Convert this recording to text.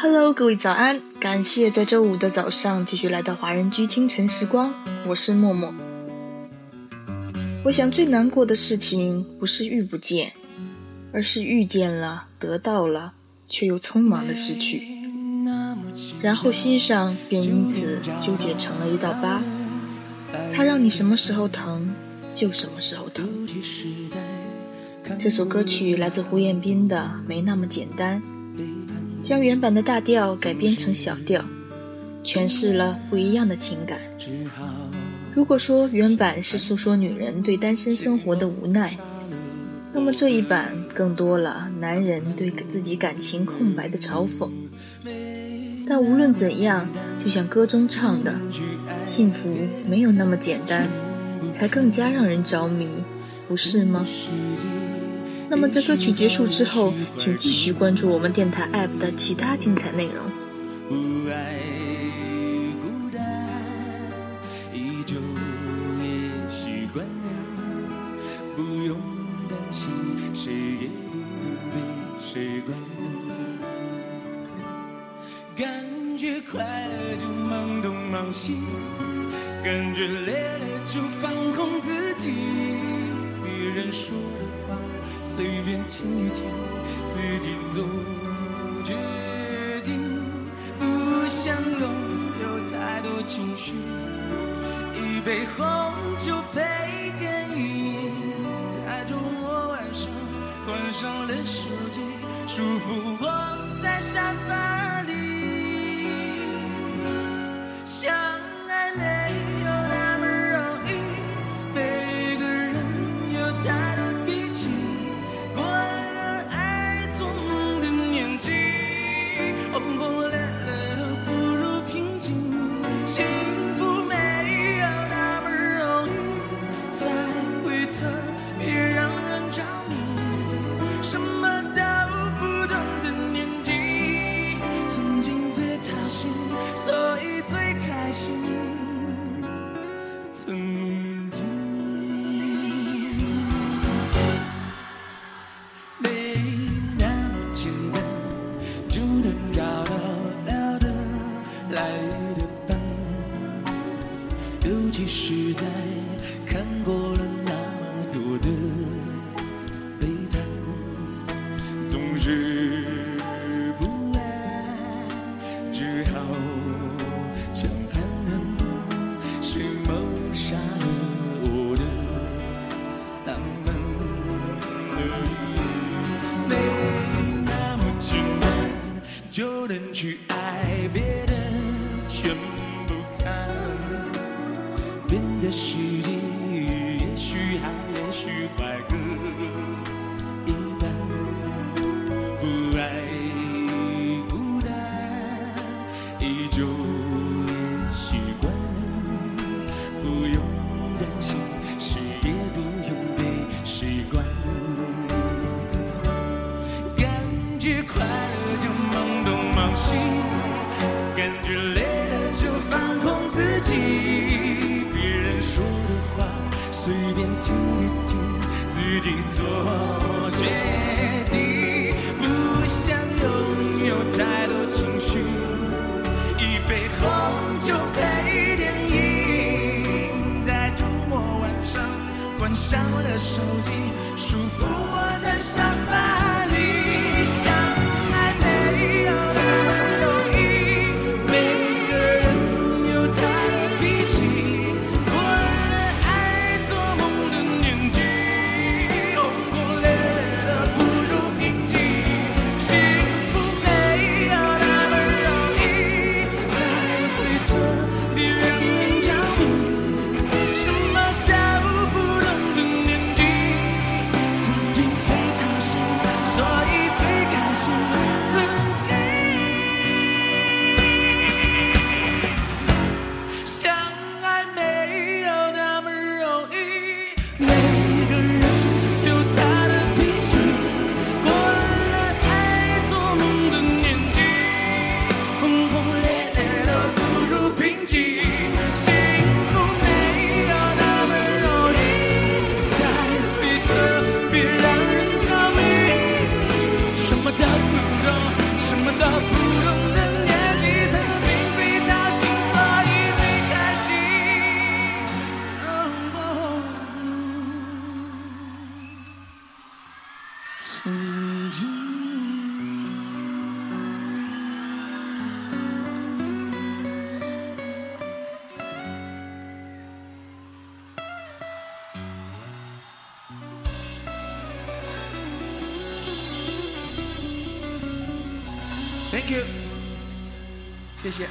Hello，各位早安！感谢在周五的早上继续来到华人居清晨时光，我是默默。我想最难过的事情不是遇不见，而是遇见了，得到了，却又匆忙的失去，然后心上便因此纠结成了一道疤。它让你什么时候疼，就什么时候疼。这首歌曲来自胡彦斌的《没那么简单》。将原版的大调改编成小调，诠释了不一样的情感。如果说原版是诉说女人对单身生活的无奈，那么这一版更多了男人对自己感情空白的嘲讽。但无论怎样，就像歌中唱的，幸福没有那么简单，才更加让人着迷，不是吗？那么在歌曲结束之后，请继续关注我们电台 APP 的其他精彩内容。不爱孤单，依旧也习惯不用担心，谁也不用被谁管。感觉快乐就忙东忙西，感觉累了就放空自己，人说的话。随便听一听，自己做决定。不想拥有太多情绪，一杯红酒配电影，在周末晚上关上了手机，舒服窝在沙发看过了那么多的背叛，总是不安，只好强盘问：谁谋杀了我的浪漫？没那么简单，就能去东忙西，感觉累了就放空自己。别人说的话随便听一听，自己做决定。不想拥有太多情绪，一杯红酒配电影，在周末晚上关上了手机，舒服窝在沙发 Thank you，谢谢。